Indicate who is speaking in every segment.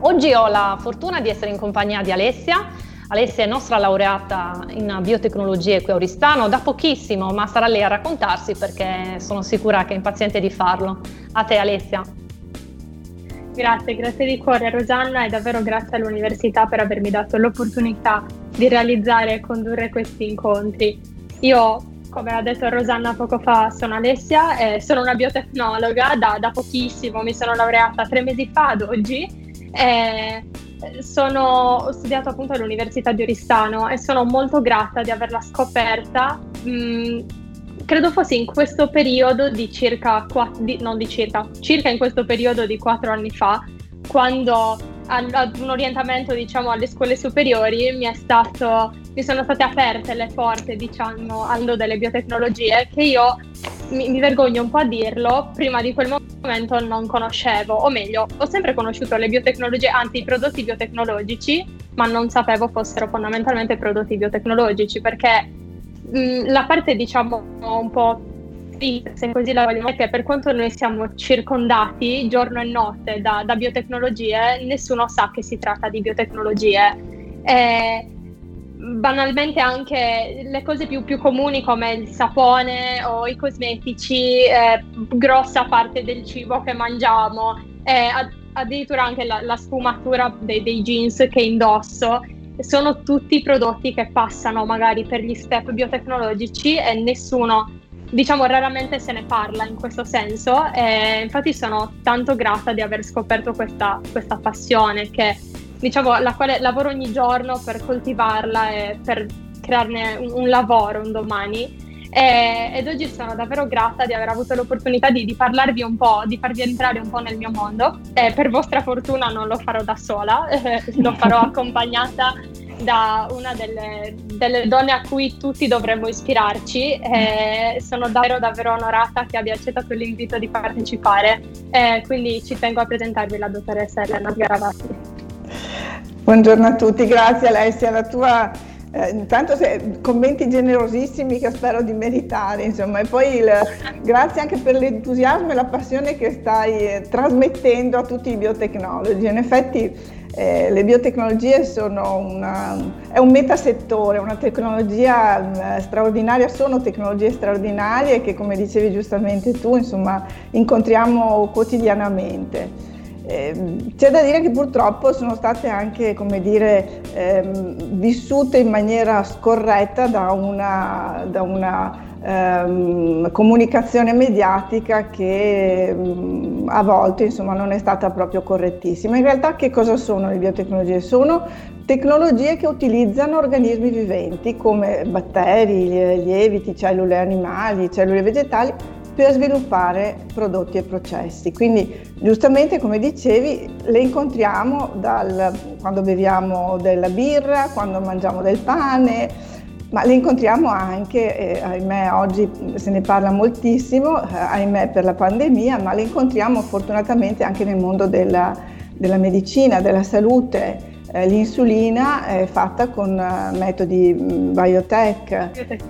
Speaker 1: Oggi ho la fortuna di essere in compagnia di Alessia. Alessia è nostra laureata in biotecnologie qui a Oristano da pochissimo, ma sarà lei a raccontarsi perché sono sicura che è impaziente di farlo. A te Alessia.
Speaker 2: Grazie, grazie di cuore Rosanna e davvero grazie all'università per avermi dato l'opportunità di realizzare e condurre questi incontri. Io, come ha detto Rosanna poco fa, sono Alessia, e sono una biotecnologa da, da pochissimo, mi sono laureata tre mesi fa ad oggi. E sono, ho studiato appunto all'Università di Oristano e sono molto grata di averla scoperta. Mh, credo fosse in questo periodo di circa, di, non di circa, circa in questo periodo di quattro anni fa, quando ad un orientamento diciamo alle scuole superiori mi, stato, mi sono state aperte le porte diciamo allo delle biotecnologie che io mi, mi, vergogno un po' a dirlo prima di quel momento non conoscevo o meglio ho sempre conosciuto le biotecnologie anzi i prodotti biotecnologici ma non sapevo fossero fondamentalmente prodotti biotecnologici perché Mm, la parte diciamo un po' se così la vogliamo, che per quanto noi siamo circondati giorno e notte da, da biotecnologie, nessuno sa che si tratta di biotecnologie. E banalmente anche le cose più, più, comuni come il sapone o i cosmetici, eh, grossa parte del cibo che mangiamo, eh, addirittura anche la, la sfumatura dei, dei jeans che indosso sono tutti prodotti che passano magari per gli step biotecnologici e nessuno, diciamo raramente se ne parla in questo senso e infatti sono tanto grata di aver scoperto questa, questa passione che diciamo la quale lavoro ogni giorno per coltivarla e per crearne un, un lavoro un domani e, ed oggi sono davvero grata di aver avuto l'opportunità di, di, parlarvi un po', di farvi entrare un po' nel mio mondo. E per vostra fortuna non lo farò da sola, eh, lo farò accompagnata da una delle, delle, donne a cui tutti dovremmo ispirarci e sono davvero davvero onorata che abbia accettato l'invito di partecipare e quindi ci tengo a presentarvi la dottoressa Elena Garavatti.
Speaker 3: Buongiorno a tutti, grazie Alessia, la tua eh, intanto se, commenti generosissimi che spero di meritare, insomma, e poi il, grazie anche per l'entusiasmo e la passione che stai eh, trasmettendo a tutti i biotecnologi. In effetti eh, le biotecnologie sono una, è un metasettore, una tecnologia eh, straordinaria, sono tecnologie straordinarie che come dicevi giustamente tu, insomma, incontriamo quotidianamente. Eh, c'è da dire che purtroppo sono state anche, come dire, ehm, vissute in maniera scorretta da una, da una ehm, comunicazione mediatica che ehm, a volte insomma, non è stata proprio correttissima. In realtà che cosa sono le biotecnologie? Sono tecnologie che utilizzano organismi viventi come batteri, lieviti, cellule animali, cellule vegetali per sviluppare prodotti e processi. Quindi giustamente come dicevi le incontriamo dal, quando beviamo della birra, quando mangiamo del pane, ma le incontriamo anche, eh, ahimè oggi se ne parla moltissimo, eh, ahimè per la pandemia, ma le incontriamo fortunatamente anche nel mondo della, della medicina, della salute. Eh, l'insulina è fatta con eh, metodi mm, biotech. biotech.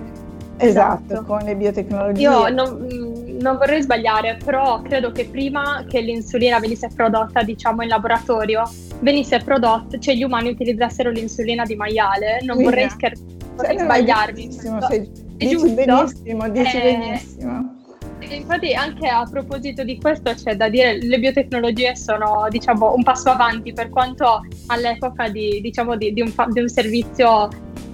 Speaker 3: Esatto, esatto, con le biotecnologie.
Speaker 2: Io non, non, vorrei sbagliare, però credo che prima che l'insulina venisse prodotta, diciamo, in laboratorio, venisse prodotta, cioè gli umani utilizzassero l'insulina di maiale. Non Quindi, vorrei scherzare, vorrei cioè, sbagliarmi.
Speaker 3: Benissimo, sei, dici giusto? benissimo, dici eh, benissimo.
Speaker 2: Infatti anche a proposito di questo c'è da dire che le biotecnologie sono diciamo, un passo avanti per quanto all'epoca di, diciamo, di, di, un, di un servizio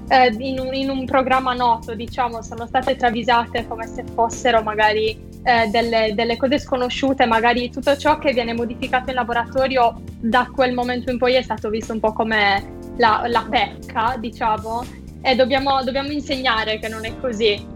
Speaker 2: eh, in, un, in, un, programma noto, diciamo, sono state travisate come se fossero magari eh, delle, delle, cose sconosciute, magari tutto ciò che viene modificato in laboratorio da quel momento in poi è stato visto un po' come la, la pecca, diciamo, e dobbiamo, dobbiamo insegnare che non è così.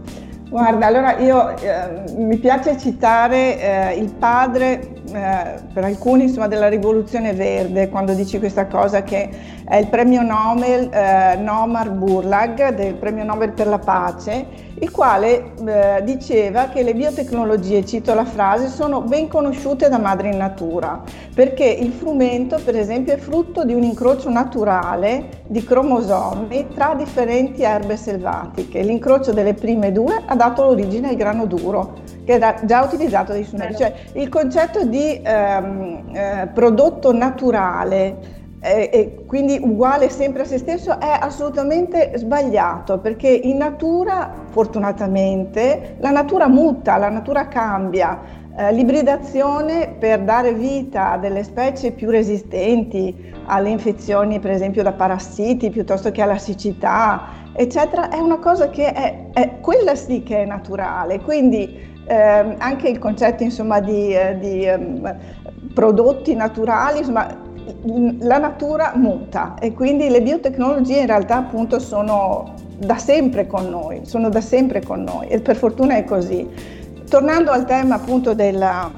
Speaker 3: Guarda, allora io eh, mi piace citare eh, il padre, eh, per alcuni insomma, della rivoluzione verde, quando dici questa cosa che è il premio Nobel eh, Nomar Burlag, del premio Nobel per la pace, il quale eh, diceva che le biotecnologie, cito la frase, sono ben conosciute da madre in natura, perché il frumento, per esempio, è frutto di un incrocio naturale di cromosomi tra differenti erbe selvatiche. L'incrocio delle prime due ha dato l'origine al grano duro, che era già utilizzato dai sumeri. Cioè, il concetto di ehm, eh, prodotto naturale e, e quindi uguale sempre a se stesso è assolutamente sbagliato perché in natura, fortunatamente, la natura muta, la natura cambia. Eh, l'ibridazione per dare vita a delle specie più resistenti alle infezioni, per esempio da parassiti, piuttosto che alla siccità, eccetera, è una cosa che è, è quella sì che è naturale. Quindi eh, anche il concetto insomma, di, eh, di um, prodotti naturali, insomma, la natura muta e quindi le biotecnologie in realtà appunto sono da sempre con noi, sono da sempre con noi e per fortuna è così. Tornando al tema appunto della,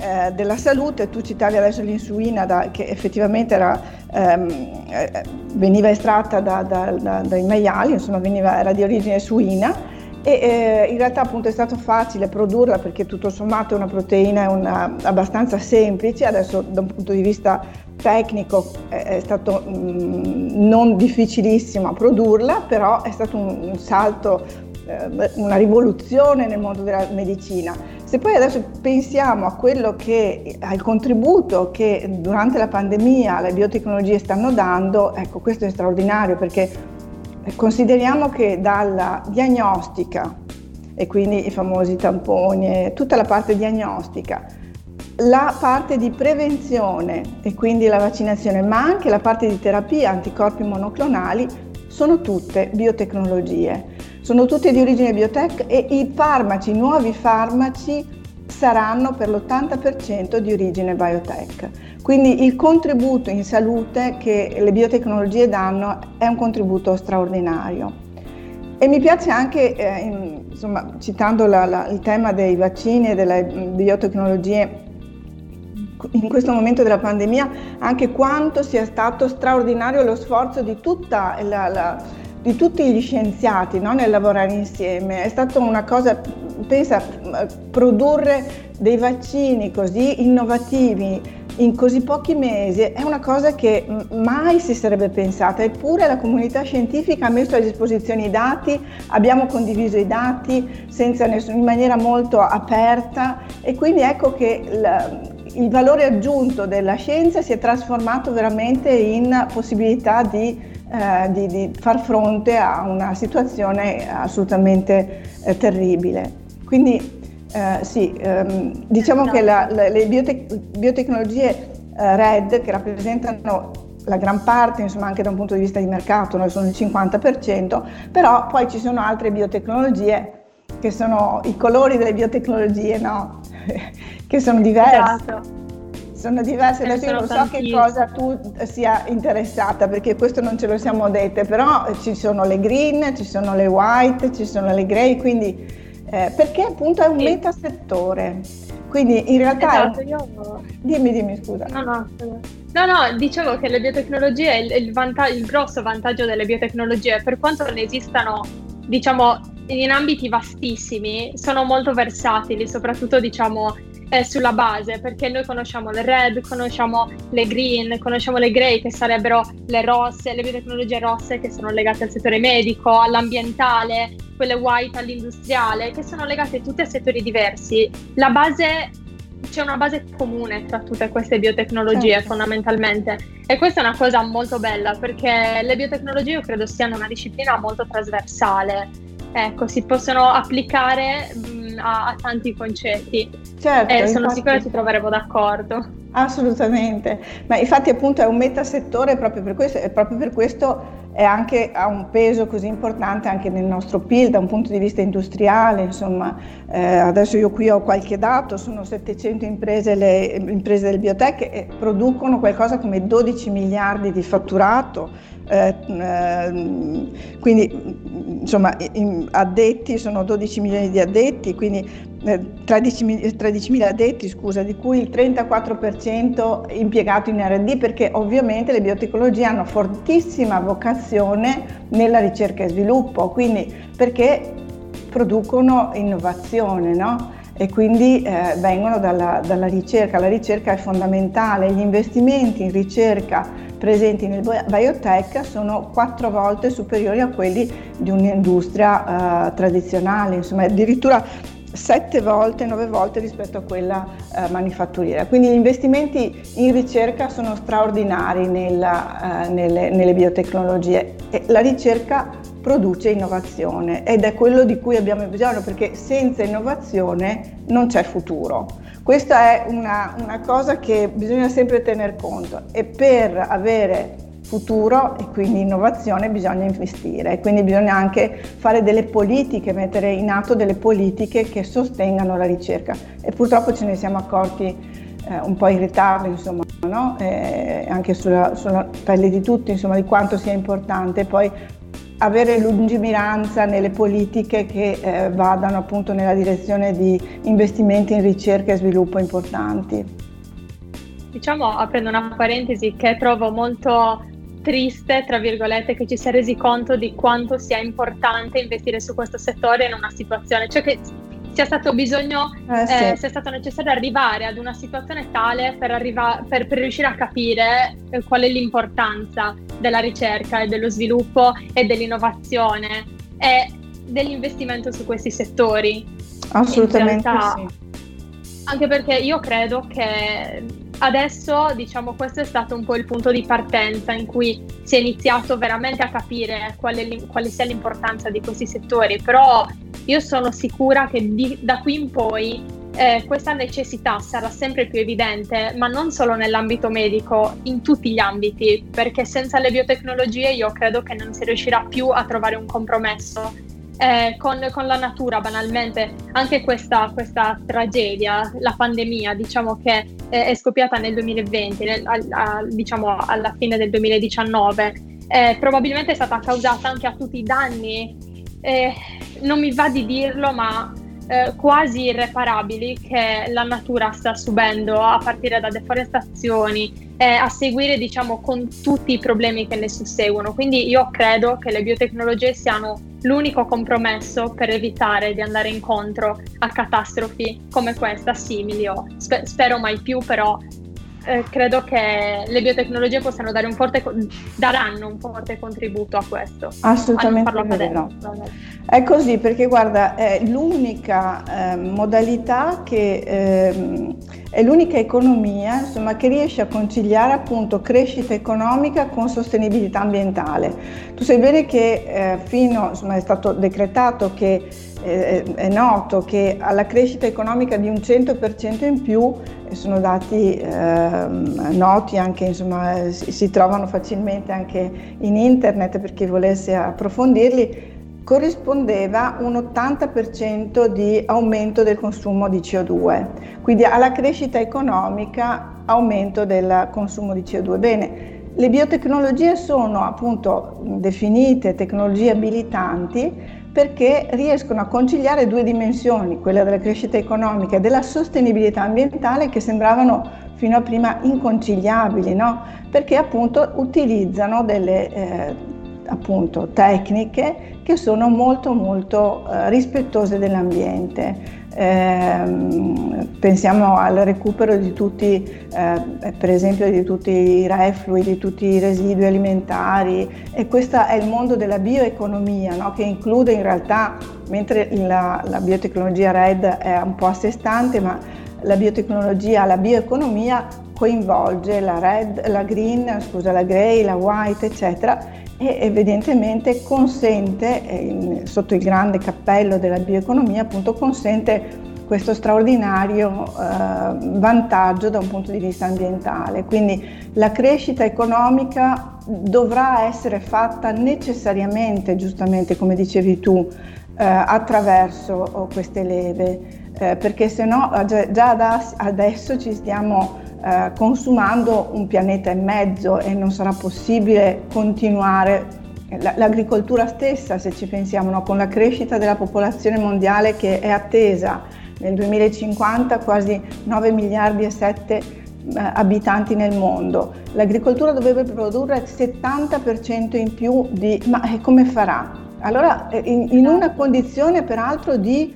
Speaker 3: eh, della salute, tu citavi adesso l'insulina da, che effettivamente era, ehm, eh, veniva estratta da, da, dai maiali, insomma veniva, era di origine suina e eh, in realtà appunto è stato facile produrla perché tutto sommato è una proteina una, abbastanza semplice, adesso da un punto di vista tecnico è, è stato mh, mm, non difficilissimo produrla, però è stato un, un salto, eh, una rivoluzione nel mondo della medicina. Se poi adesso pensiamo a quello che, al contributo che durante la pandemia le biotecnologie stanno dando, ecco questo è straordinario perché Consideriamo che dalla diagnostica, e quindi i famosi tamponi, tutta la parte diagnostica, la parte di prevenzione e quindi la vaccinazione, ma anche la parte di terapia anticorpi monoclonali sono tutte biotecnologie, sono tutte di origine biotech e i farmaci, i nuovi farmaci saranno per l'80% di origine biotech. Quindi il contributo in salute che le biotecnologie danno è un contributo straordinario. E mi piace anche, eh, in, insomma, citando la, la, il tema dei vaccini e delle biotecnologie, in questo momento della pandemia, anche quanto sia stato straordinario lo sforzo di tutta la, la di tutti gli scienziati no? nel lavorare insieme. È stata una cosa, pensa, produrre dei vaccini così innovativi in così pochi mesi è una cosa che mai si sarebbe pensata, eppure la comunità scientifica ha messo a disposizione i dati, abbiamo condiviso i dati nessun, in maniera molto aperta e quindi ecco che la, il valore aggiunto della scienza si è trasformato veramente in possibilità di eh, di, di, far fronte a una situazione assolutamente eh, terribile. Quindi eh, sì, ehm, diciamo che la, la, le biotec- biotecnologie eh, RED che rappresentano la gran parte, insomma anche da un punto di vista di mercato, noi sono il 50%, però poi ci sono altre biotecnologie che sono i colori delle biotecnologie, no? che sono diversi. Esatto sono diverse, adesso io non so che cosa tu sia interessata perché questo non ce lo siamo dette, però ci sono le green, ci sono le white, ci sono le grey, quindi eh, perché appunto è un sì. metasettore. Quindi in realtà... Esatto, io... Dimmi, dimmi, scusa.
Speaker 2: No, no, no, no dicevo che le biotecnologie, il, il, vantaggio, il grosso vantaggio delle biotecnologie, per quanto ne esistano, diciamo, in ambiti vastissimi, sono molto versatili, soprattutto, diciamo, eh, sulla base, perché noi conosciamo le red, conosciamo le green, conosciamo le grey che sarebbero le rosse, le biotecnologie rosse che sono legate al settore medico, all'ambientale, quelle white all'industriale, che sono legate tutte a settori diversi. La base c'è una base comune tra tutte queste biotecnologie certo. fondamentalmente e questa è una cosa molto bella perché le biotecnologie io credo siano una disciplina molto trasversale ecco si possono applicare mh, a, a tanti concetti. Certo, e sono infatti, sicura che ci troveremo d'accordo.
Speaker 3: Assolutamente, ma infatti appunto è un metasettore proprio per questo e proprio per questo anche, ha un peso così importante anche nel nostro PIL da un punto di vista industriale, insomma eh, adesso io qui ho qualche dato, sono 700 imprese, le imprese del biotech e producono qualcosa come 12 miliardi di fatturato, eh, eh, quindi insomma addetti sono 12 milioni di addetti, quindi 13.000 13 addetti, scusa, di cui il 34% impiegato in RD, perché ovviamente le biotecnologie hanno fortissima vocazione nella ricerca e sviluppo, quindi perché producono innovazione, no? e quindi eh, vengono dalla, dalla, ricerca. La ricerca è fondamentale, gli investimenti in ricerca presenti nel biotech sono quattro volte superiori a quelli di un'industria eh, tradizionale, insomma addirittura sette volte, nove volte rispetto a quella eh, manifatturiera. Quindi gli investimenti in ricerca sono straordinari nella, eh, nelle, nelle, biotecnologie e la ricerca produce innovazione ed è quello di cui abbiamo bisogno perché senza innovazione non c'è futuro. Questa è una, una cosa che bisogna sempre tener conto e per avere futuro e quindi innovazione bisogna investire, quindi bisogna anche fare delle politiche, mettere in atto delle politiche che sostengano la ricerca e purtroppo ce ne siamo accorti eh, un po' in ritardo, insomma, no? eh, anche sulla, sulla, pelle di tutti, insomma, di quanto sia importante poi avere lungimiranza nelle politiche che eh, vadano appunto nella direzione di investimenti in ricerca e sviluppo importanti.
Speaker 2: Diciamo, aprendo una parentesi, che trovo molto triste, tra virgolette, che ci si è resi conto di quanto sia importante investire su questo settore in una situazione, cioè che sia stato bisogno, eh, sì. eh, sia stato necessario arrivare ad una situazione tale per, arriva- per, per riuscire a capire eh, qual è l'importanza della ricerca e dello sviluppo e dell'innovazione e dell'investimento su questi settori.
Speaker 3: Assolutamente realtà, sì.
Speaker 2: Anche perché io credo che adesso, diciamo, questo è stato un po' il punto di partenza in cui si è iniziato veramente a capire quale, quale sia l'importanza di questi settori, però io sono sicura che di, da qui in poi eh, questa necessità sarà sempre più evidente, ma non solo nell'ambito medico, in tutti gli ambiti, perché senza le biotecnologie io credo che non si riuscirà più a trovare un compromesso eh, con, con, la natura banalmente. Anche questa, questa, tragedia, la pandemia, diciamo che eh, è scoppiata nel 2020, nel, a, a, diciamo alla fine del 2019, eh, probabilmente è stata causata anche a tutti i danni eh, non mi va di dirlo, ma eh, quasi irreparabili che la natura sta subendo a partire da deforestazioni a seguire diciamo con tutti i problemi che ne susseguono. Quindi io credo che le biotecnologie siano l'unico compromesso per evitare di andare incontro a catastrofi come questa, simili o sper- spero mai più, però eh, credo che le biotecnologie possano dare un forte, daranno un forte contributo a questo.
Speaker 3: Assolutamente vero. È così perché guarda, è l'unica eh, modalità che eh, è l'unica economia insomma, che riesce a conciliare appunto crescita economica con sostenibilità ambientale. Tu sai bene che eh, fino, insomma, è stato decretato che eh, è noto che alla crescita economica di un 100% in più, sono dati eh, noti anche, insomma, si, trovano facilmente anche in internet per chi volesse approfondirli, corrispondeva un 80% di aumento del consumo di CO2, quindi alla crescita economica aumento del consumo di CO2. Bene, le biotecnologie sono appunto definite tecnologie abilitanti perché riescono a conciliare due dimensioni, quella della crescita economica e della sostenibilità ambientale che sembravano fino a prima inconciliabili, no? perché appunto utilizzano delle eh, appunto, tecniche che sono molto molto eh, rispettose dell'ambiente. Eh, pensiamo al recupero di tutti, eh, per esempio, di tutti i reflui, di tutti i residui alimentari e questo è il mondo della bioeconomia no? che include in realtà, mentre la, la biotecnologia RED è un po' a sé stante, ma la biotecnologia, la bioeconomia coinvolge la red, la green, scusa, la grey, la white, eccetera e evidentemente consente, eh, sotto il grande cappello della bioeconomia, appunto consente questo straordinario eh, vantaggio da un punto di vista ambientale. Quindi la crescita economica dovrà essere fatta necessariamente, giustamente come dicevi tu, eh, attraverso oh, queste leve, eh, perché se no già, già adesso ci stiamo eh, consumando un pianeta e mezzo e non sarà possibile continuare l'agricoltura stessa, se ci pensiamo, no? con la crescita della popolazione mondiale che è attesa nel 2050 quasi 9 miliardi e 7 eh, abitanti nel mondo. L'agricoltura dovrebbe produrre il 70% in più di... ma come farà? Allora, eh, in, in una condizione peraltro di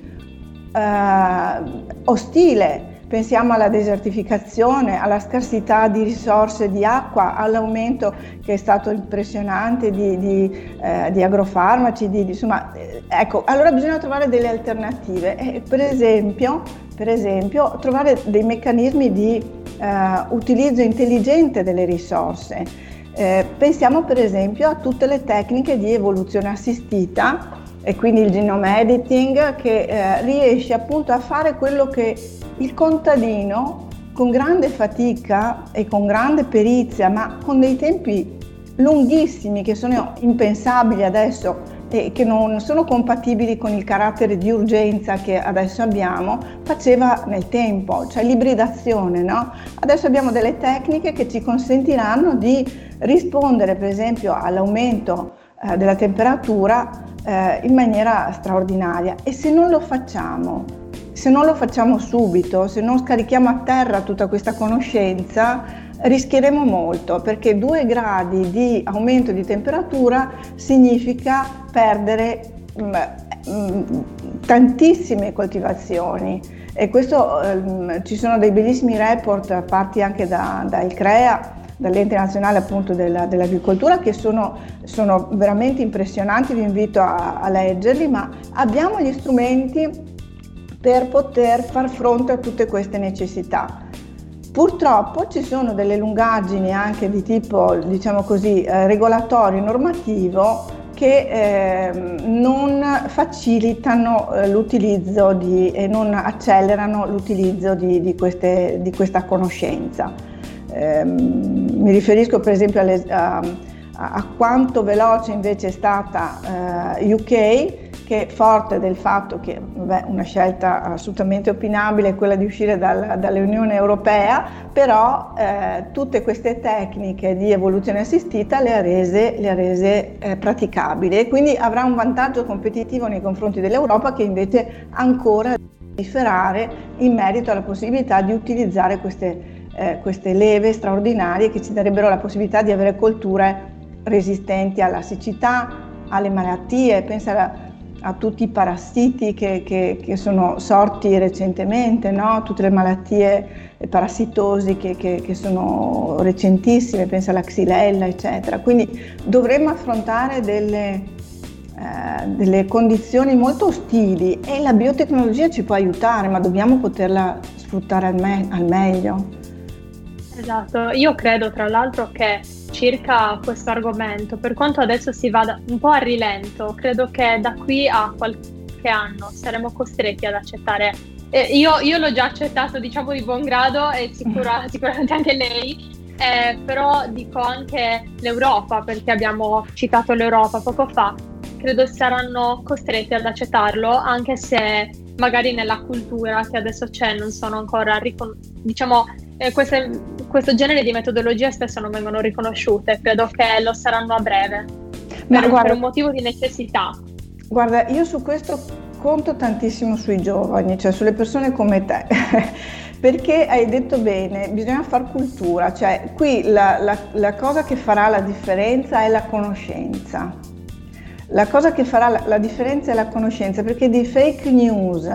Speaker 3: eh, ostile, pensiamo alla desertificazione, alla scarsità di risorse di acqua, all'aumento che è stato impressionante di, di, eh, di agrofarmaci, di, insomma, eh, ecco, allora bisogna trovare delle alternative, eh, per, esempio, per esempio trovare dei meccanismi di eh, utilizzo intelligente delle risorse. Eh, pensiamo per esempio a tutte le tecniche di evoluzione assistita e quindi il genome editing che eh, riesce appunto a fare quello che il contadino con grande fatica e con grande perizia, ma con dei tempi lunghissimi che sono impensabili adesso e che non sono compatibili con il carattere di urgenza che adesso abbiamo, faceva nel tempo, cioè l'ibridazione. No? Adesso abbiamo delle tecniche che ci consentiranno di rispondere per esempio all'aumento eh, della temperatura eh, in maniera straordinaria. E se non lo facciamo, se non lo facciamo subito, se non scarichiamo a terra tutta questa conoscenza, rischieremo molto perché due gradi di aumento di temperatura significa perdere mh, mm, mh, mm, tantissime coltivazioni. E questo mh, ci sono dei bellissimi report parti anche da, dal CREA dall'ente nazionale appunto della, dell'agricoltura che sono, sono, veramente impressionanti, vi invito a, a leggerli, ma abbiamo gli strumenti per poter far fronte a tutte queste necessità. Purtroppo ci sono delle lungaggini anche di tipo, diciamo così, eh, regolatorio normativo che eh, non facilitano eh, l'utilizzo di, e non accelerano l'utilizzo di, di, queste, di questa conoscenza. Ehm, mi riferisco per esempio alle, a, a, quanto veloce invece è stata eh, UK che forte del fatto che beh, una scelta assolutamente opinabile è quella di uscire dal, dall'Unione Europea, però eh, tutte queste tecniche di evoluzione assistita le ha rese, le ha rese eh, praticabili e quindi avrà un vantaggio competitivo nei confronti dell'Europa che invece ancora deve legiferare in merito alla possibilità di utilizzare queste, eh, queste leve straordinarie che ci darebbero la possibilità di avere colture resistenti alla siccità, alle malattie, pensa alla a tutti i parassiti che, che, che sono sorti recentemente, no? tutte le malattie parassitosi che, che, sono recentissime, penso alla xylella, eccetera. Quindi dovremmo affrontare delle, eh, delle condizioni molto ostili e la biotecnologia ci può aiutare, ma dobbiamo poterla sfruttare al, me- al meglio.
Speaker 2: Esatto, io credo tra l'altro che circa questo argomento, per quanto adesso si vada un po' a rilento, credo che da qui a qualche anno saremo costretti ad accettare. Eh, io, io, l'ho già accettato, diciamo di buon grado e sicura, sicuramente anche lei, eh, però dico anche l'Europa, perché abbiamo citato l'Europa poco fa, credo saranno costretti ad accettarlo, anche se magari nella cultura che adesso c'è non sono ancora, ricon- diciamo, eh, queste, questo genere di metodologie spesso non vengono riconosciute, credo che lo saranno a breve, per, guarda, per un motivo di necessità.
Speaker 3: Guarda, io su questo conto tantissimo sui giovani, cioè sulle persone come te. perché hai detto bene, bisogna far cultura, cioè qui la, la, la, cosa che farà la differenza è la conoscenza. La cosa che farà la, la differenza è la conoscenza, perché di fake news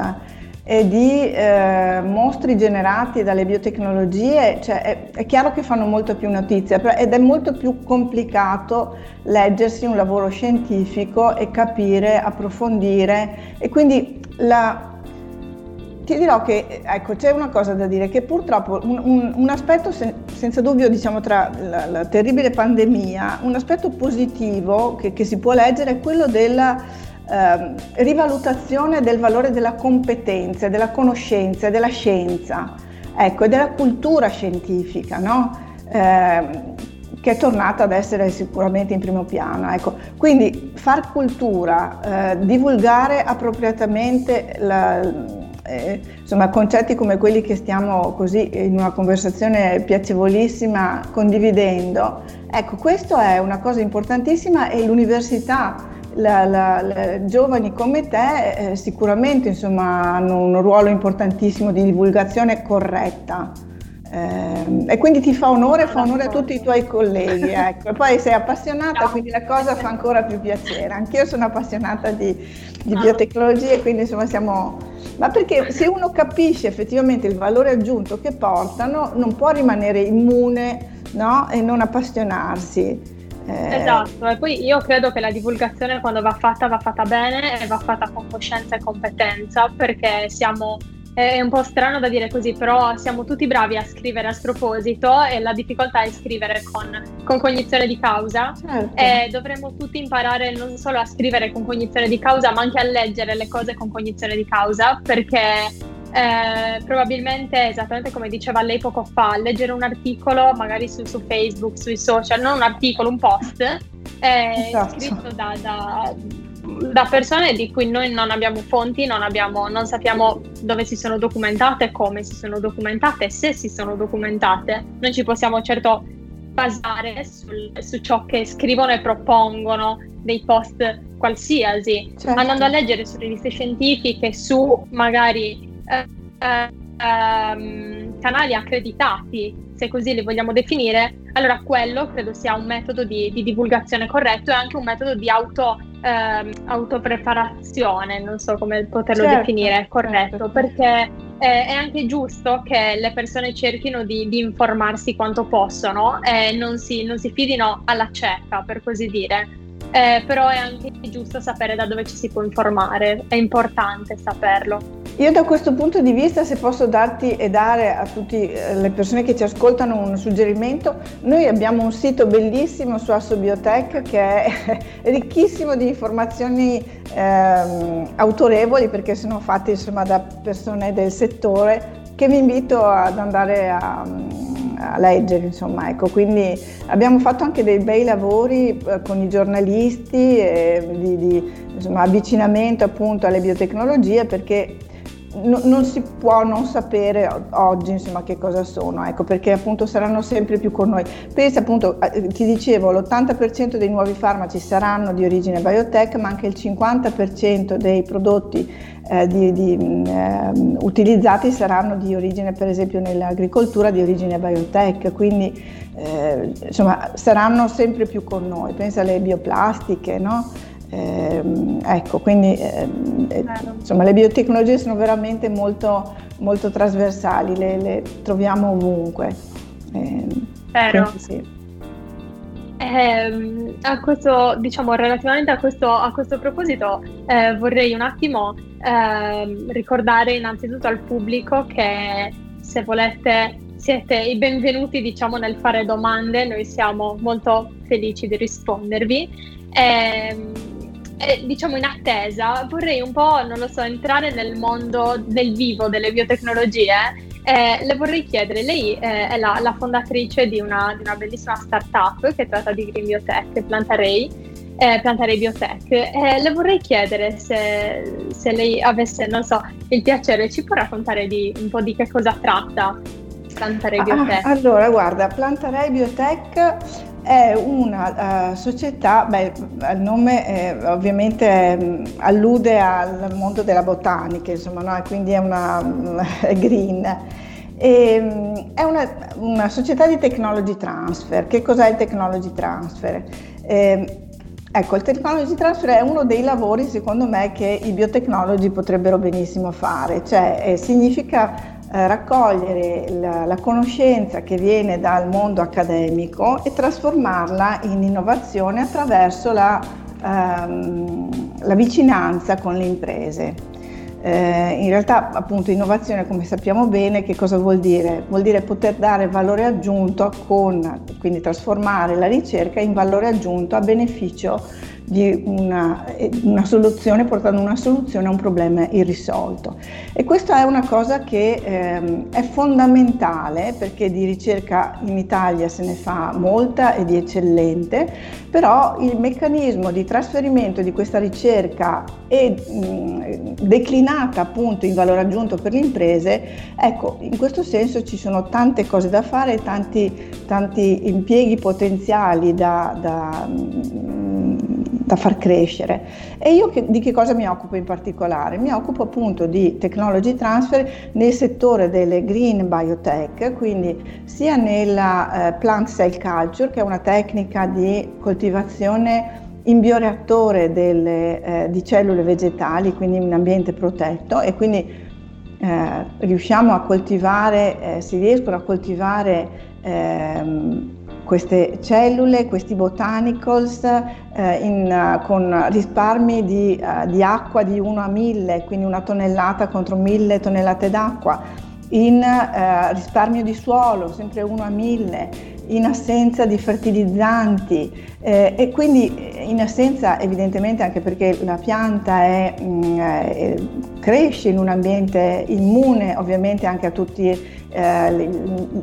Speaker 3: e di eh, mostri generati dalle biotecnologie, cioè è, è, chiaro che fanno molto più notizia ed è molto più complicato leggersi un lavoro scientifico e capire, approfondire e quindi la, ti dirò che ecco, c'è una cosa da dire, che purtroppo un, un, un aspetto sen, senza dubbio diciamo, tra la, la, terribile pandemia, un aspetto positivo che, che si può leggere è quello della eh, rivalutazione del valore della competenza, della conoscenza, della scienza, ecco, e della cultura scientifica, no? eh, che è tornata ad essere sicuramente in primo piano. Ecco. Quindi far cultura, eh, divulgare appropriatamente la, eh, insomma, concetti come quelli che stiamo così in una conversazione piacevolissima condividendo, ecco, questo è una cosa importantissima e l'università la, la, la, giovani come te eh, sicuramente insomma, hanno un ruolo importantissimo di divulgazione corretta. Eh, e quindi ti fa onore, fa onore a tutti i tuoi colleghi, ecco. E poi sei appassionata, quindi la cosa fa ancora più piacere. Anch'io sono appassionata di, di biotecnologie, quindi insomma siamo... Ma perché se uno capisce effettivamente il valore aggiunto che portano, non può rimanere immune no? e non appassionarsi.
Speaker 2: Eh... Esatto, e poi io credo che la divulgazione quando va fatta va fatta bene e va fatta con coscienza e competenza perché siamo è un po' strano da dire così, però siamo tutti bravi a scrivere a sproposito e la difficoltà è scrivere con, con cognizione di causa certo. e dovremmo tutti imparare non solo a scrivere con cognizione di causa, ma anche a leggere le cose con cognizione di causa, perché eh, probabilmente, esattamente come diceva lei poco fa, leggere un articolo magari su, su Facebook, sui social, non un articolo, un post, eh, esatto. scritto da, da da persone di cui noi non abbiamo fonti, non, abbiamo, non sappiamo dove si sono documentate, come si sono documentate, se si sono documentate. Non ci possiamo certo basare sul, su ciò che scrivono e propongono dei post qualsiasi, certo. andando a leggere su riviste scientifiche, su magari eh, eh, ehm, canali accreditati, se così li vogliamo definire, allora quello credo sia un metodo di, di divulgazione corretto e anche un metodo di auto ehm, autopreparazione, non so come poterlo certo, definire, corretto, certo. perché eh, è anche giusto che le persone cerchino di, di informarsi quanto possono e non si, non si fidino alla cieca, per così dire. Eh, però è anche giusto sapere da dove ci si può informare, è importante saperlo.
Speaker 3: Io da questo punto di vista, se posso darti e dare a tutte eh, le persone che ci ascoltano un suggerimento, noi abbiamo un sito bellissimo su Assobiotech che è ricchissimo di informazioni ehm, autorevoli perché sono fatte insomma, da persone del settore che vi invito ad andare a, a leggere, insomma, ecco, quindi abbiamo fatto anche dei bei lavori eh, con i giornalisti eh, di, di insomma, avvicinamento appunto alle biotecnologie perché no, non si può non sapere oggi insomma, che cosa sono, ecco, perché appunto saranno sempre più con noi. Pensa appunto, ti dicevo, l'80% dei nuovi farmaci saranno di origine biotech, ma anche il 50% dei prodotti eh, di, di, eh, utilizzati saranno di origine, per esempio nell'agricoltura, di origine biotech, quindi eh, insomma saranno sempre più con noi. Pensa alle bioplastiche, no? Eh, ecco, quindi eh, insomma, le biotecnologie sono veramente molto, molto trasversali, le, le, troviamo ovunque.
Speaker 2: Eh, sì. eh, a questo, diciamo, relativamente a questo, a questo proposito, eh, vorrei un attimo ehm, ricordare innanzitutto al pubblico che se volete siete i benvenuti diciamo, nel fare domande, noi siamo molto felici di rispondervi. Eh, diciamo in attesa, vorrei un po', non lo so, entrare nel mondo del vivo delle biotecnologie. Eh, le vorrei chiedere, lei eh, è la, la fondatrice di una, di una, bellissima startup che tratta di Green Biotech, Plantarei, eh, Plantarei Biotech. Eh, le vorrei chiedere se, se, lei avesse, non so, il piacere, ci può raccontare di, un po' di che cosa tratta Plantarei ah, Biotech?
Speaker 3: Ah, allora, guarda, Plantarei Biotech è una uh, società, beh, il nome è, ovviamente mh, allude al mondo della botanica, insomma, no? quindi è una è green. E, mh, è una, una, società di technology transfer. Che cos'è il technology transfer? Eh, Ecco, il technology transfer è uno dei lavori, secondo me, che i biotecnologi potrebbero benissimo fare, cioè eh, significa eh, raccogliere la, la, conoscenza che viene dal mondo accademico e trasformarla in innovazione attraverso la, ehm, la vicinanza con le imprese. Eh, in realtà appunto innovazione come sappiamo bene che cosa vuol dire? Vuol dire poter dare valore aggiunto con, quindi trasformare la ricerca in valore aggiunto a beneficio di una, una, soluzione, portando una soluzione a un problema irrisolto. E questa è una cosa che ehm, è fondamentale perché di ricerca in Italia se ne fa molta e di eccellente, però il meccanismo di trasferimento di questa ricerca è mh, declinata appunto in valore aggiunto per le imprese, ecco, in questo senso ci sono tante cose da fare, tanti, tanti impieghi potenziali da, da da far crescere. E io che, di che cosa mi occupo in particolare? Mi occupo appunto di technology transfer nel settore delle green biotech, quindi sia nella eh, plant cell culture, che è una tecnica di coltivazione in bioreattore delle, eh, di cellule vegetali, quindi in un ambiente protetto e quindi eh, riusciamo a coltivare, eh, si riescono a coltivare ehm, queste cellule, questi botanicals eh, in, con risparmi di, uh, di, acqua di 1 a 1000, quindi una tonnellata contro 1000 tonnellate d'acqua, in uh, risparmio di suolo, sempre 1 a 1000, in assenza di fertilizzanti eh, e quindi in assenza evidentemente anche perché la pianta è, mh, mm, cresce in un ambiente immune ovviamente anche a tutti eh,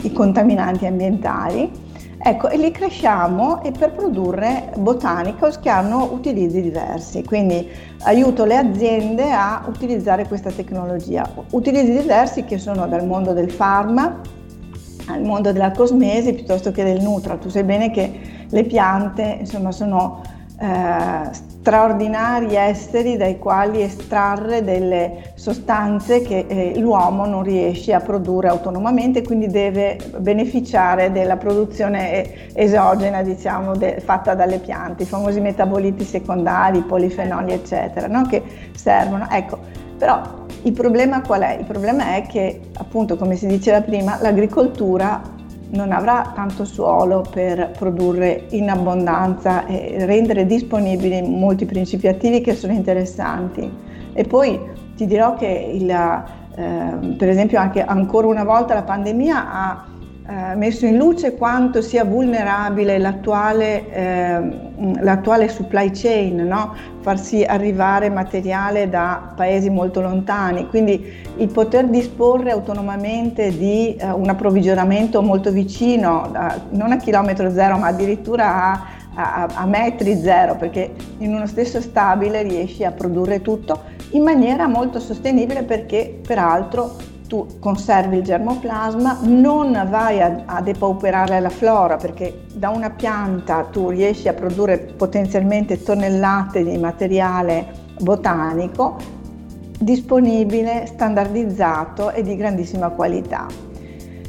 Speaker 3: i contaminanti ambientali Ecco, e li cresciamo e per produrre botanicals che hanno utilizzi diversi, quindi aiuto le aziende a utilizzare questa tecnologia. Utilizzi diversi che sono dal mondo del farma al mondo della cosmesi piuttosto che del nutra. Tu sai bene che le piante insomma, sono eh, straordinari esseri dai quali estrarre delle sostanze che eh, l'uomo non riesce a produrre autonomamente, quindi deve beneficiare della produzione esogena, diciamo, de- fatta dalle piante, i famosi metaboliti secondari, polifenoli, eccetera, no? che servono. Ecco, però il problema qual è? Il problema è che, appunto, come si diceva prima, l'agricoltura non avrà tanto suolo per produrre in abbondanza e rendere disponibili molti principi attivi che sono interessanti. E poi ti dirò che il, eh, per esempio anche ancora una volta la pandemia ha eh, messo in luce quanto sia vulnerabile l'attuale, eh, l'attuale supply chain, no? farsi arrivare materiale da paesi molto lontani, quindi il poter disporre autonomamente di eh, un approvvigionamento molto vicino, non a chilometro zero ma addirittura a, a, a metri zero, perché in uno stesso stabile riesci a produrre tutto in maniera molto sostenibile perché peraltro tu conservi il germoplasma, non vai a, a depauperare la flora perché da una pianta tu riesci a produrre potenzialmente tonnellate di materiale botanico disponibile, standardizzato e di grandissima qualità.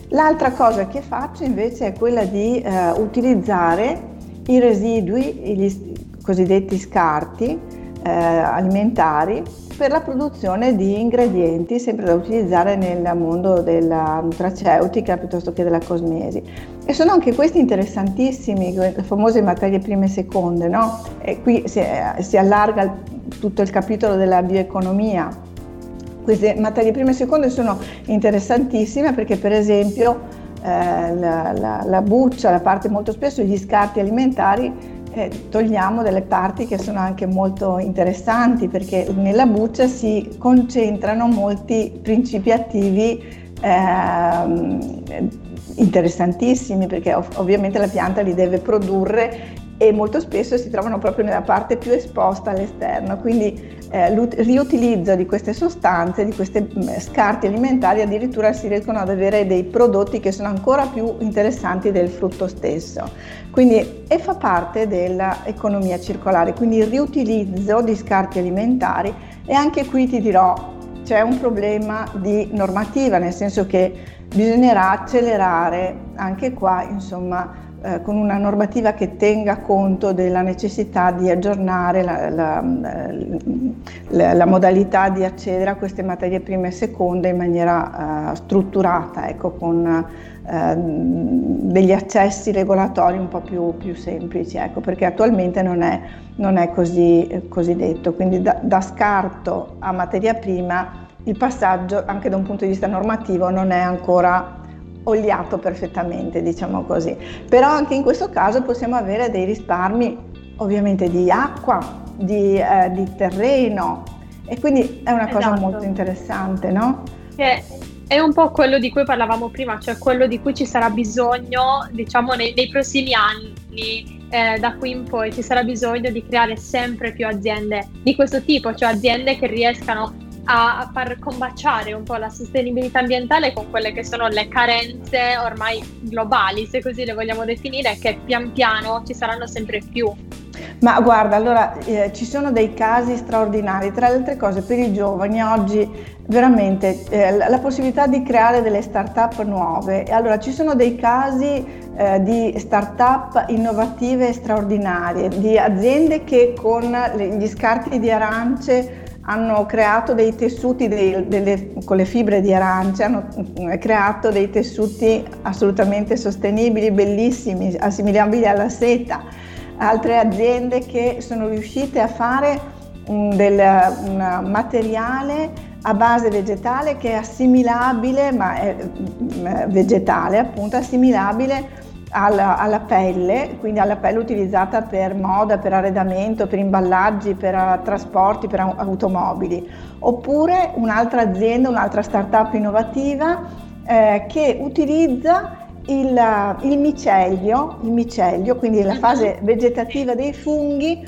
Speaker 3: L'altra cosa che faccio invece è quella di eh, utilizzare i residui, i cosiddetti scarti eh, alimentari per la produzione di ingredienti sempre da utilizzare nel mondo della nutraceutica piuttosto che della cosmesi. E sono anche questi interessantissimi, le famose materie prime e seconde, no? E qui si, si allarga tutto il capitolo della bioeconomia. Queste materie prime e seconde sono interessantissime perché per esempio eh, la, la, la buccia, la parte molto spesso gli scarti alimentari eh, togliamo delle parti che sono anche molto interessanti perché nella buccia si concentrano molti principi attivi eh, interessantissimi perché ov- ovviamente la pianta li deve produrre e molto spesso si trovano proprio nella parte più esposta all'esterno, quindi eh, il riutilizzo di queste sostanze, di questi mm, scarti alimentari, addirittura si riescono ad avere dei prodotti che sono ancora più interessanti del frutto stesso. Quindi, e fa parte dell'economia circolare, quindi il riutilizzo di scarti alimentari e anche qui ti dirò c'è un problema di normativa, nel senso che bisognerà accelerare anche qua, insomma, eh, con una normativa che tenga conto della necessità di aggiornare la, la, la, la, modalità di accedere a queste materie prime e seconde in maniera uh, strutturata, ecco, con uh, degli accessi regolatori un po' più, più semplici, ecco, perché attualmente non è, non è così, così, detto. Quindi da, da scarto a materia prima il passaggio anche da un punto di vista normativo non è ancora oliato perfettamente, diciamo così. Però anche in questo caso possiamo avere dei risparmi ovviamente di acqua, di, eh, di terreno e quindi è una cosa esatto. molto interessante, no?
Speaker 2: Che è un po' quello di cui parlavamo prima, cioè quello di cui ci sarà bisogno, diciamo, nei, nei prossimi anni. Eh, da qui in poi ci sarà bisogno di creare sempre più aziende di questo tipo, cioè aziende che riescano a, far combaciare un po' la sostenibilità ambientale con quelle che sono le carenze ormai globali, se così le vogliamo definire, che pian piano ci saranno sempre più.
Speaker 3: Ma guarda, allora eh, ci sono dei casi straordinari, tra le altre cose per i giovani oggi veramente eh, la possibilità di creare delle start-up nuove. Allora ci sono dei casi eh, di start-up innovative straordinarie, di aziende che con gli scarti di arance hanno creato dei tessuti dei, delle, con le fibre di arance, hanno eh, creato dei tessuti assolutamente sostenibili, bellissimi, assimilabili alla seta. Altre aziende che sono riuscite a fare un, del, un materiale a base vegetale che è assimilabile, ma è mm, vegetale appunto, assimilabile alla, alla, pelle, quindi alla pelle utilizzata per moda, per arredamento, per imballaggi, per uh, trasporti, per automobili. Oppure un'altra azienda, un'altra startup innovativa eh, che utilizza il, il, micelio, il micelio, quindi la fase vegetativa dei funghi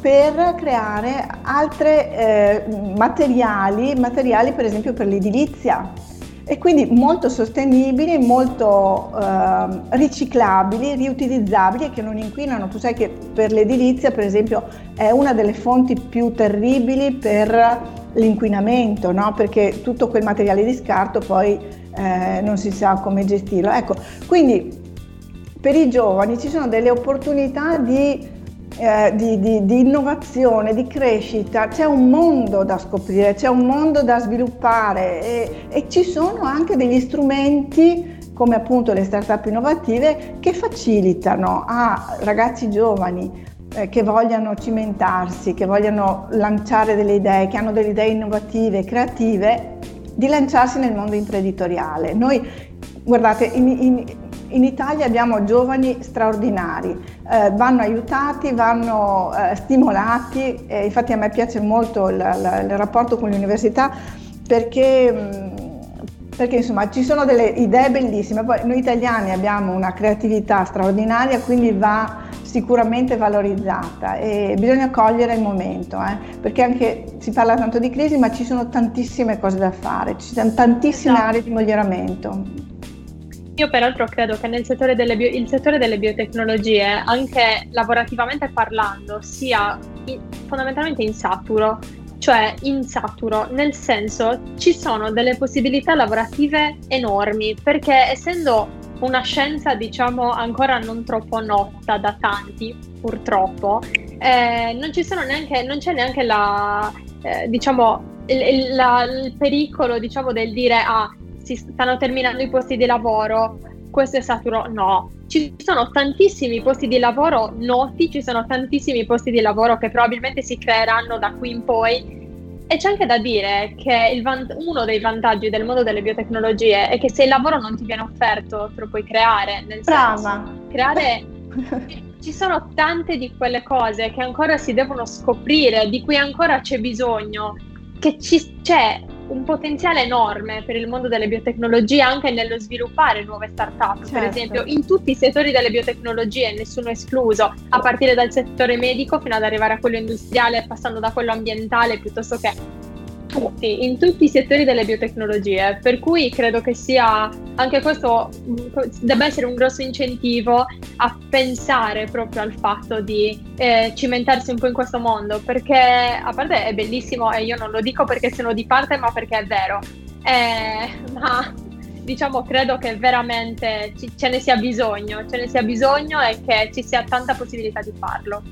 Speaker 3: per creare altri eh, materiali, materiali per esempio per l'edilizia e quindi molto sostenibili, molto eh, riciclabili, riutilizzabili e che non inquinano. Tu sai che per l'edilizia, per esempio, è una delle fonti più terribili per l'inquinamento, no? perché tutto quel materiale di scarto poi eh, non si sa come gestirlo. Ecco, quindi per i giovani ci sono delle opportunità di eh, di, di, di, innovazione, di crescita, c'è un mondo da scoprire, c'è un mondo da sviluppare e, e ci sono anche degli strumenti come appunto le start-up innovative che facilitano a ragazzi giovani eh, che vogliano cimentarsi, che vogliano lanciare delle idee, che hanno delle idee innovative, creative, di lanciarsi nel mondo imprenditoriale. Noi, guardate, in, in, in Italia abbiamo giovani straordinari, eh, vanno aiutati, vanno eh, stimolati, eh, infatti a me piace molto il, il, il rapporto con l'università perché, mm, perché insomma, ci sono delle idee bellissime, poi noi italiani abbiamo una creatività straordinaria, quindi va sicuramente valorizzata e bisogna cogliere il momento, eh, perché anche si parla tanto di crisi, ma ci sono tantissime cose da fare, ci sono tantissime esatto. aree di miglioramento.
Speaker 2: Io peraltro credo che nel settore delle, bio, il settore delle biotecnologie, anche lavorativamente parlando, sia in, fondamentalmente insaturo, cioè insaturo, nel senso ci sono delle possibilità lavorative enormi, perché essendo una scienza diciamo ancora non troppo nota da tanti, purtroppo, eh, non, neanche, non, c'è neanche la, eh, diciamo, il, la, il pericolo diciamo, del dire ah si stanno terminando i posti di lavoro, questo è saturo. No, ci sono tantissimi posti di lavoro noti, ci sono tantissimi posti di lavoro che probabilmente si creeranno da qui in poi. E c'è anche da dire che vant- uno dei vantaggi del mondo delle biotecnologie è che se il lavoro non ti viene offerto, te lo puoi creare. Nel
Speaker 3: Brava. senso,
Speaker 2: creare ci sono tante di quelle cose che ancora si devono scoprire, di cui ancora c'è bisogno, che ci, c'è un potenziale enorme per il mondo delle biotecnologie anche nello sviluppare nuove start-up, certo. per esempio in tutti i settori delle biotecnologie, nessuno escluso, a partire dal settore medico fino ad arrivare a quello industriale, passando da quello ambientale piuttosto che tutti, in tutti i settori delle biotecnologie, per cui credo che sia anche questo debba essere un grosso incentivo a pensare proprio al fatto di eh, cimentarsi un po' in questo mondo, perché a parte è bellissimo e io non lo dico perché sono di parte, ma perché è vero. Eh, ma diciamo credo che veramente ci, ce ne sia bisogno, ce ne sia bisogno e che ci sia tanta possibilità di farlo.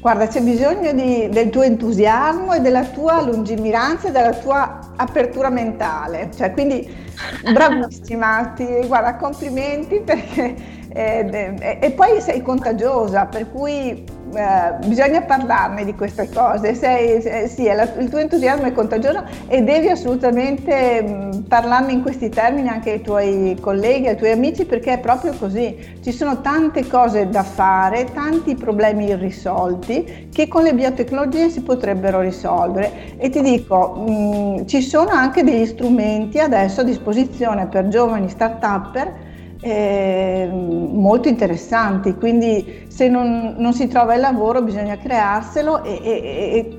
Speaker 3: Guarda, c'è bisogno di, del tuo entusiasmo e della tua lungimiranza e della tua apertura mentale. Cioè, quindi bravissima, ti, guarda, complimenti perché eh, eh, e poi sei contagiosa, per cui eh, bisogna parlarne di queste cose, sei, sei, sì, la, il tuo entusiasmo è contagioso e devi assolutamente mh, parlarne in questi termini anche ai tuoi colleghi, ai tuoi amici perché è proprio così, ci sono tante cose da fare, tanti problemi irrisolti che con le biotecnologie si potrebbero risolvere. E ti dico, mh, ci sono anche degli strumenti adesso a disposizione per giovani start-upper eh, molto interessanti, quindi se non, non, si trova il lavoro bisogna crearselo e, e,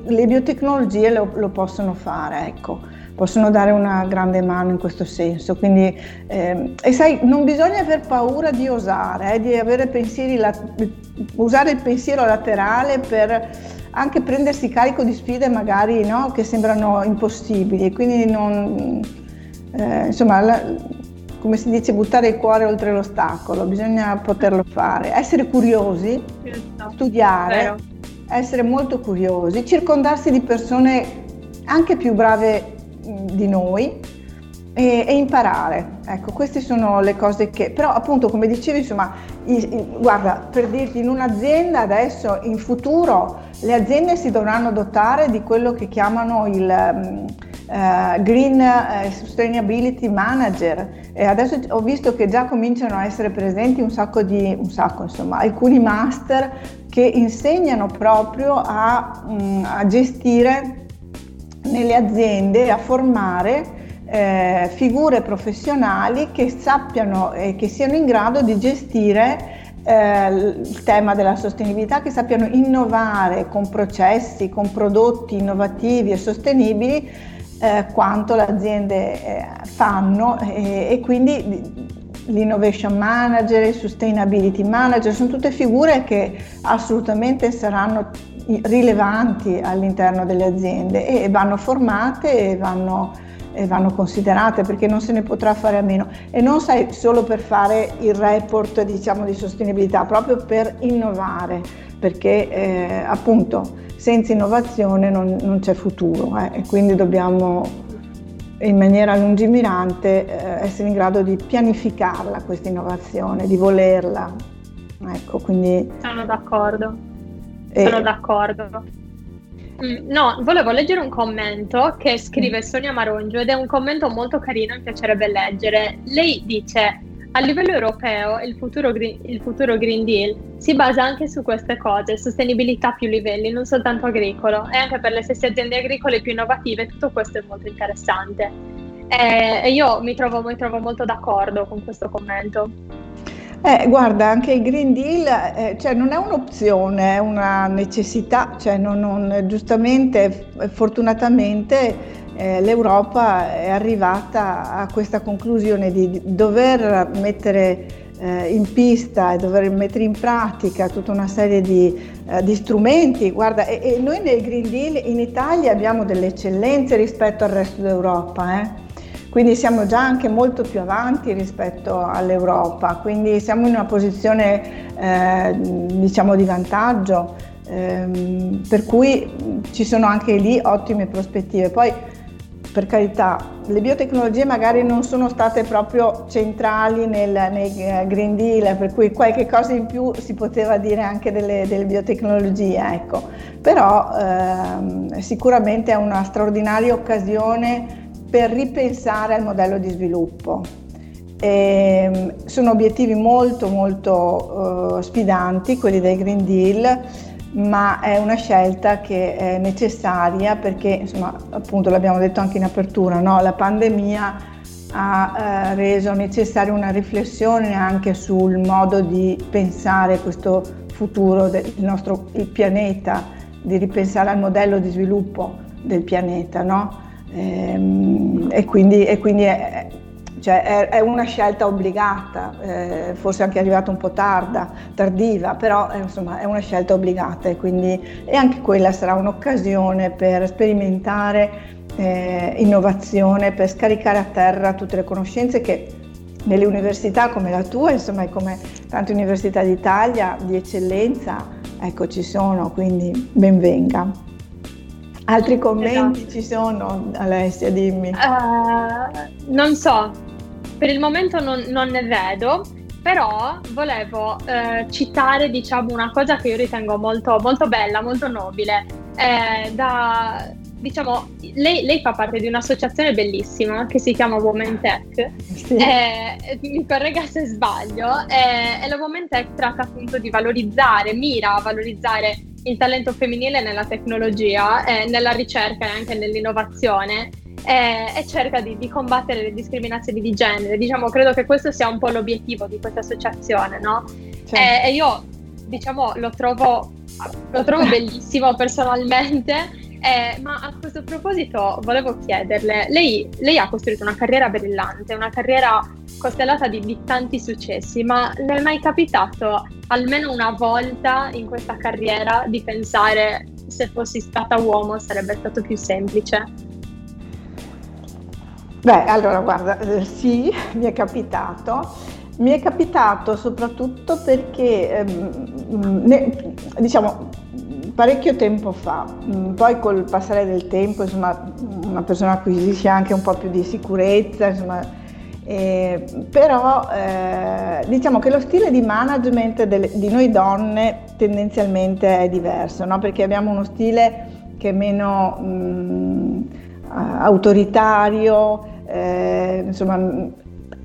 Speaker 3: e le biotecnologie lo, lo, possono fare. Ecco. possono dare una grande mano in questo senso. Quindi, eh, e sai, non bisogna aver paura di osare, eh, di avere pensieri, la, usare il pensiero laterale per anche prendersi carico di sfide magari no, che sembrano impossibili. Quindi non, eh, insomma, la, come si dice, buttare il cuore oltre l'ostacolo, bisogna poterlo fare, essere curiosi, studiare, Vero. essere molto curiosi, circondarsi di persone anche più brave di noi e, e, imparare. Ecco, queste sono le cose che, però appunto come dicevi, insomma, guarda, per dirti, in un'azienda adesso, in futuro, le aziende si dovranno dotare di quello che chiamano il... Uh, Green uh, Sustainability Manager. E adesso ho visto che già cominciano a essere presenti un sacco di, un sacco insomma, alcuni master che insegnano proprio a, um, a gestire nelle aziende, a formare eh, figure professionali che sappiano e che siano in grado di gestire eh, il tema della sostenibilità, che sappiano innovare con processi, con prodotti innovativi e sostenibili eh, quanto le aziende eh, fanno e, e quindi l'innovation manager, il sustainability manager, sono tutte figure che assolutamente saranno rilevanti all'interno delle aziende e vanno formate e vanno, e vanno, considerate perché non se ne potrà fare a meno. E non sai solo per fare il report diciamo, di sostenibilità, proprio per innovare perché eh, appunto senza innovazione non, non c'è futuro eh, e quindi dobbiamo in maniera lungimirante eh, essere in grado di pianificarla questa innovazione, di volerla. Ecco, quindi...
Speaker 2: Sono d'accordo, e... sono d'accordo. Mm, no, volevo leggere un commento che scrive mm. Sonia Marongio ed è un commento molto carino, mi piacerebbe leggere. Lei dice a livello europeo il futuro, il futuro, Green Deal si basa anche su queste cose, sostenibilità a più livelli, non soltanto agricolo, e anche per le stesse aziende agricole più innovative tutto questo è molto interessante. E, e io mi trovo, mi trovo, molto d'accordo con questo commento.
Speaker 3: Eh, guarda, anche il Green Deal eh, cioè non è un'opzione, è una necessità, cioè non, non, giustamente, fortunatamente eh, l'Europa è arrivata a questa conclusione di dover mettere eh, in pista e dover mettere in pratica tutta una serie di, eh, di strumenti. Guarda, e, e, noi nel Green Deal in Italia abbiamo delle eccellenze rispetto al resto d'Europa. Eh. Quindi siamo già anche molto più avanti rispetto all'Europa, quindi siamo in una posizione eh, diciamo di vantaggio, ehm, per cui ci sono anche lì ottime prospettive. Poi per carità, le biotecnologie magari non sono state proprio centrali nel, nei eh, Green Deal, per cui qualche cosa in più si poteva dire anche delle, delle biotecnologie, ecco. però ehm, sicuramente è una straordinaria occasione per ripensare al modello di sviluppo. E, ehm, sono obiettivi molto molto uh, sfidanti quelli del Green Deal ma è una scelta che è necessaria perché, insomma, appunto l'abbiamo detto anche in apertura, no? la pandemia ha eh, reso necessaria una riflessione anche sul modo di pensare questo futuro del nostro pianeta, di ripensare al modello di sviluppo del pianeta, no? ehm, e, quindi, e quindi è, cioè è, è, una scelta obbligata, eh, forse anche arrivata un po' tarda, tardiva, però eh, insomma è una scelta obbligata e, quindi, e anche quella sarà un'occasione per sperimentare eh, innovazione, per scaricare a terra tutte le conoscenze che nelle università come la tua, insomma, e come tante università d'Italia di eccellenza, ecco ci sono, quindi benvenga. Altri commenti esatto. ci sono, Alessia, dimmi.
Speaker 2: Uh, non so, per il momento non, non ne vedo, però volevo eh, citare diciamo, una cosa che io ritengo molto, molto bella, molto nobile. Eh, da, diciamo, lei, lei, fa parte di un'associazione bellissima che si chiama Women Tech. Sì. Eh, mi corregga se sbaglio. Eh, e la Women Tech tratta appunto di valorizzare, mira a valorizzare il talento femminile nella tecnologia, eh, nella ricerca e anche nell'innovazione e, e cerca di, di, combattere le discriminazioni di genere. Diciamo, credo che questo sia un po' l'obiettivo di questa associazione, no? Certo. E, e, io, diciamo, lo trovo, lo trovo bellissimo personalmente Eh, ma a questo proposito volevo chiederle, lei, lei, ha costruito una carriera brillante, una carriera costellata di, di, tanti successi, ma le è mai capitato almeno una volta in questa carriera di pensare se fossi stata uomo sarebbe stato più semplice?
Speaker 3: Beh, allora guarda, eh, sì, mi è capitato. Mi è capitato soprattutto perché, ehm, ne, diciamo, parecchio tempo fa, mm, poi col passare del tempo, insomma, una persona acquisisce anche un po' più di sicurezza, insomma, eh, però eh, diciamo che lo stile di management delle, di noi donne tendenzialmente è diverso, no? perché abbiamo uno stile che è meno mh, mm, autoritario, eh, insomma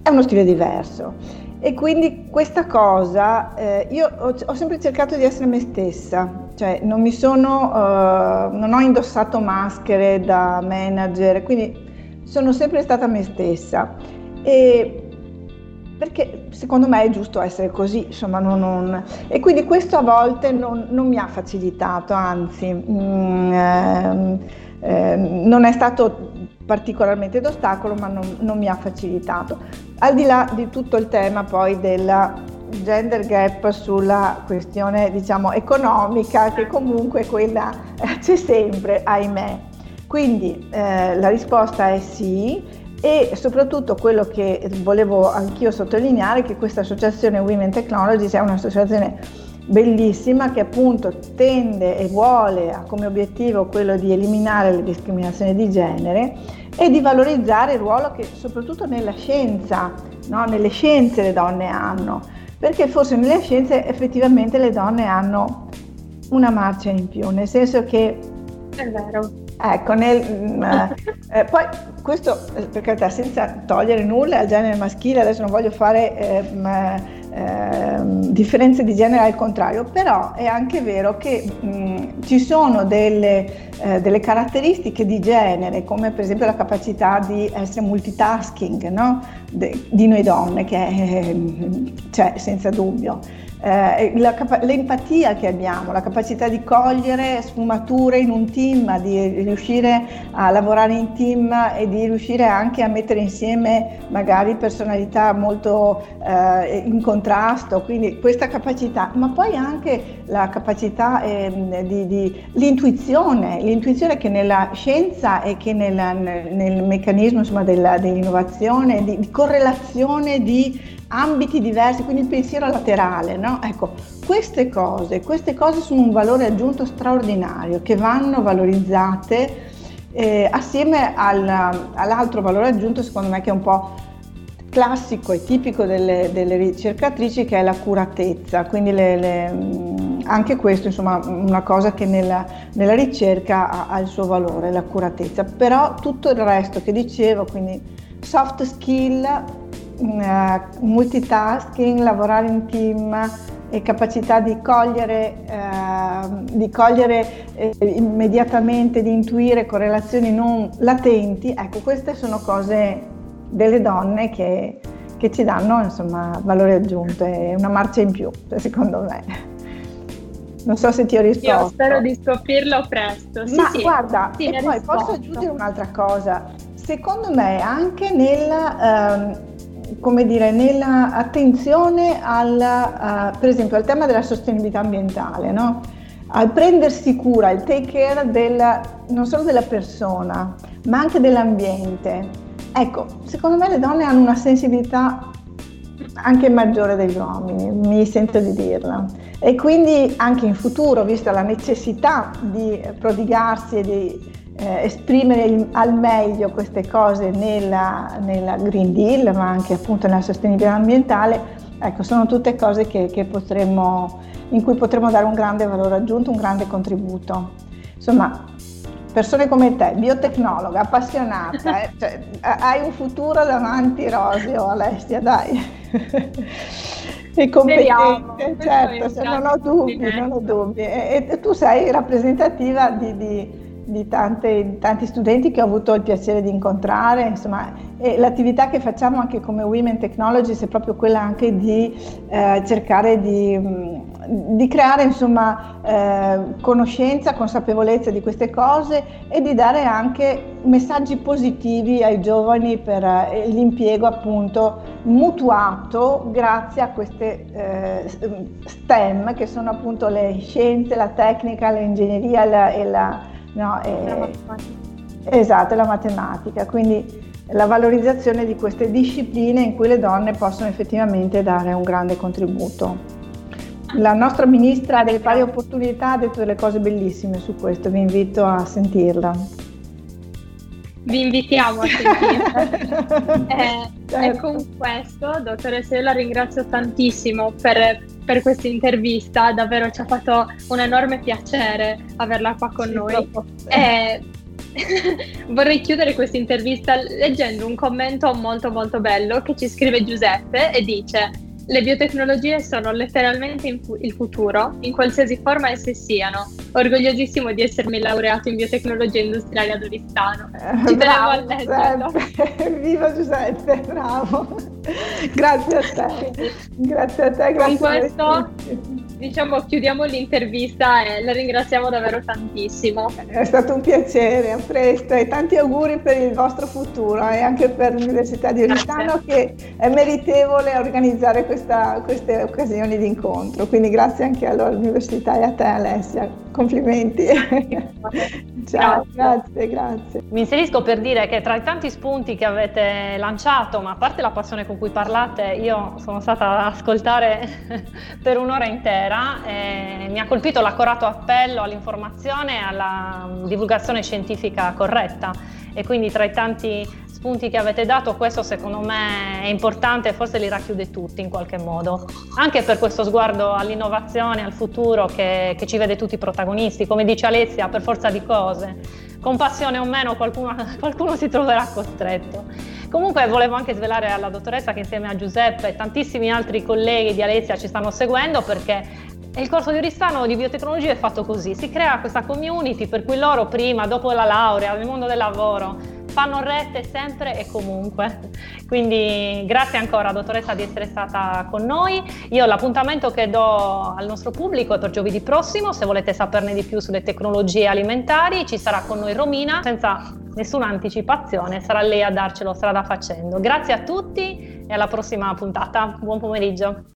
Speaker 3: è uno stile diverso. E quindi questa cosa, eh, io ho, ho, sempre cercato di essere me stessa, cioè non mi sono, uh, non ho indossato maschere da manager, quindi sono sempre stata me stessa. E perché secondo me è giusto essere così, insomma, non, non... e quindi questo a volte non, non mi ha facilitato, anzi, mm, eh, eh, non è stato particolarmente d'ostacolo, ma non, non mi ha facilitato. Al di là di tutto il tema poi della gender gap sulla questione diciamo economica che comunque quella eh, c'è sempre ahimè quindi eh, la risposta è sì e soprattutto quello che volevo anch'io sottolineare è che questa associazione Women Technologies è un'associazione bellissima che appunto tende e vuole ha come obiettivo quello di eliminare le discriminazioni di genere e di valorizzare il ruolo che soprattutto nella scienza, no? nelle scienze le donne hanno, perché forse nelle scienze effettivamente le donne hanno una marcia in più, nel senso che...
Speaker 2: È vero.
Speaker 3: Ecco, nel, eh, eh, poi questo per carità senza togliere nulla al genere maschile, adesso non voglio fare eh, eh, differenze di genere al contrario, però è anche vero che mh, ci sono delle, eh, delle, caratteristiche di genere, come per esempio la capacità di essere multitasking no? De, di noi donne, che è, c'è senza dubbio eh, la, l'empatia che abbiamo, la capacità di cogliere sfumature in un team, di riuscire a lavorare in team e di riuscire anche a mettere insieme magari personalità molto eh, in contrasto, quindi questa capacità, ma poi anche la capacità eh, di, di l'intuizione, l'intuizione che nella scienza e che nella, nel, nel, meccanismo insomma, della, dell'innovazione, di, di correlazione di ambiti diversi, quindi il pensiero laterale, no? Ecco, queste cose, queste cose sono un valore aggiunto straordinario che vanno valorizzate eh, assieme al, all'altro valore aggiunto, secondo me, che è un po' classico e tipico delle, delle ricercatrici, che è l'accuratezza. Quindi le, le, anche questo, insomma, una cosa che nella, nella ricerca ha, ha il suo valore, l'accuratezza. Però tutto il resto che dicevo, quindi soft skill multitasking, lavorare in team e capacità di cogliere, uh, di cogliere eh, immediatamente, di intuire correlazioni non latenti, ecco queste sono cose delle donne che, che ci danno insomma, valore aggiunto e una marcia in più, secondo me. Non so se ti ho risposto.
Speaker 2: Io spero di scoprirlo presto. Sì,
Speaker 3: Ma
Speaker 2: sì,
Speaker 3: guarda,
Speaker 2: sì,
Speaker 3: e poi posso aggiungere un'altra cosa. Secondo me anche nel, ehm, come dire, nell'attenzione al, uh, per esempio, al tema della sostenibilità ambientale, no? al prendersi cura, il take care della, non solo della persona, ma anche dell'ambiente. Ecco, secondo me le donne hanno una sensibilità anche maggiore degli uomini, mi sento di dirla. E quindi anche in futuro, vista la necessità di prodigarsi e di eh, esprimere il, al meglio queste cose nella, nella, Green Deal, ma anche appunto nella sostenibilità ambientale, ecco, sono tutte cose che, che potremmo, in cui potremmo dare un grande valore aggiunto, un grande contributo. Insomma, persone come te, biotecnologa, appassionata, eh, cioè, hai un futuro davanti roseo, Alessia, dai. e competente, certo, cioè, non ho dubbi, non ho dubbi. E, e, tu sei rappresentativa di, di di, tante, tanti studenti che ho avuto il piacere di incontrare, insomma, e l'attività che facciamo anche come Women Technologies è proprio quella anche di eh, cercare di, di creare insomma eh, conoscenza, consapevolezza di queste cose e di dare anche messaggi positivi ai giovani per eh, l'impiego appunto mutuato grazie a queste eh, STEM che sono appunto le scienze, la tecnica, l'ingegneria la, e la, no, e, la matematica. Esatto, la matematica. Quindi la valorizzazione di queste discipline in cui le donne possono effettivamente dare un grande contributo. La nostra ministra delle pari opportunità ha detto delle cose bellissime su questo, vi invito a sentirla.
Speaker 2: Vi invitiamo a sentirla. eh, certo. E con questo, dottoressa, io la ringrazio tantissimo per, per questa intervista, davvero ci ha fatto un enorme piacere averla qua con sì, noi. E vorrei chiudere questa intervista leggendo un commento molto molto bello che ci scrive Giuseppe e dice le biotecnologie sono letteralmente fu- il futuro, in qualsiasi forma esse siano. Orgogliosissimo di essermi laureato in biotecnologie industriali ad Oristano.
Speaker 3: Ci eh, tenevo a leggerlo. Viva Giuseppe, bravo. Grazie a te. Grazie a te, grazie
Speaker 2: Con questo diciamo chiudiamo l'intervista e la ringraziamo davvero tantissimo.
Speaker 3: È stato un piacere, a presto e tanti auguri per il vostro futuro e anche per l'Università di Oristano che è meritevole organizzare questa, queste occasioni di incontro. Quindi grazie anche all'Università e a te Alessia. Complimenti. Ciao, grazie. grazie, grazie.
Speaker 1: Mi inserisco per dire che tra i tanti spunti che avete lanciato, ma a parte la passione con cui parlate, io sono stata ad ascoltare per un'ora intera e mi ha colpito l'accorato appello all'informazione e alla divulgazione scientifica corretta. E quindi tra i tanti spunti che avete dato, questo secondo me è importante e forse li racchiude tutti in qualche modo, anche per questo sguardo all'innovazione, al futuro che, che ci vede tutti protagonisti, come dice Alessia, per forza di cose, con passione o meno qualcuno, qualcuno si troverà costretto. Comunque volevo anche svelare alla dottoressa che insieme a Giuseppe e tantissimi altri colleghi di Alessia ci stanno seguendo perché il corso di Oristano di biotecnologia è fatto così, si crea questa community per cui loro prima, dopo la laurea, nel mondo del lavoro, fanno rette sempre e comunque. Quindi grazie ancora dottoressa di essere stata con noi. Io l'appuntamento che do al nostro pubblico è per giovedì prossimo, se volete saperne di più sulle tecnologie alimentari ci sarà con noi Romina, senza nessuna anticipazione, sarà lei a darcelo strada facendo. Grazie a tutti e alla prossima puntata. Buon pomeriggio.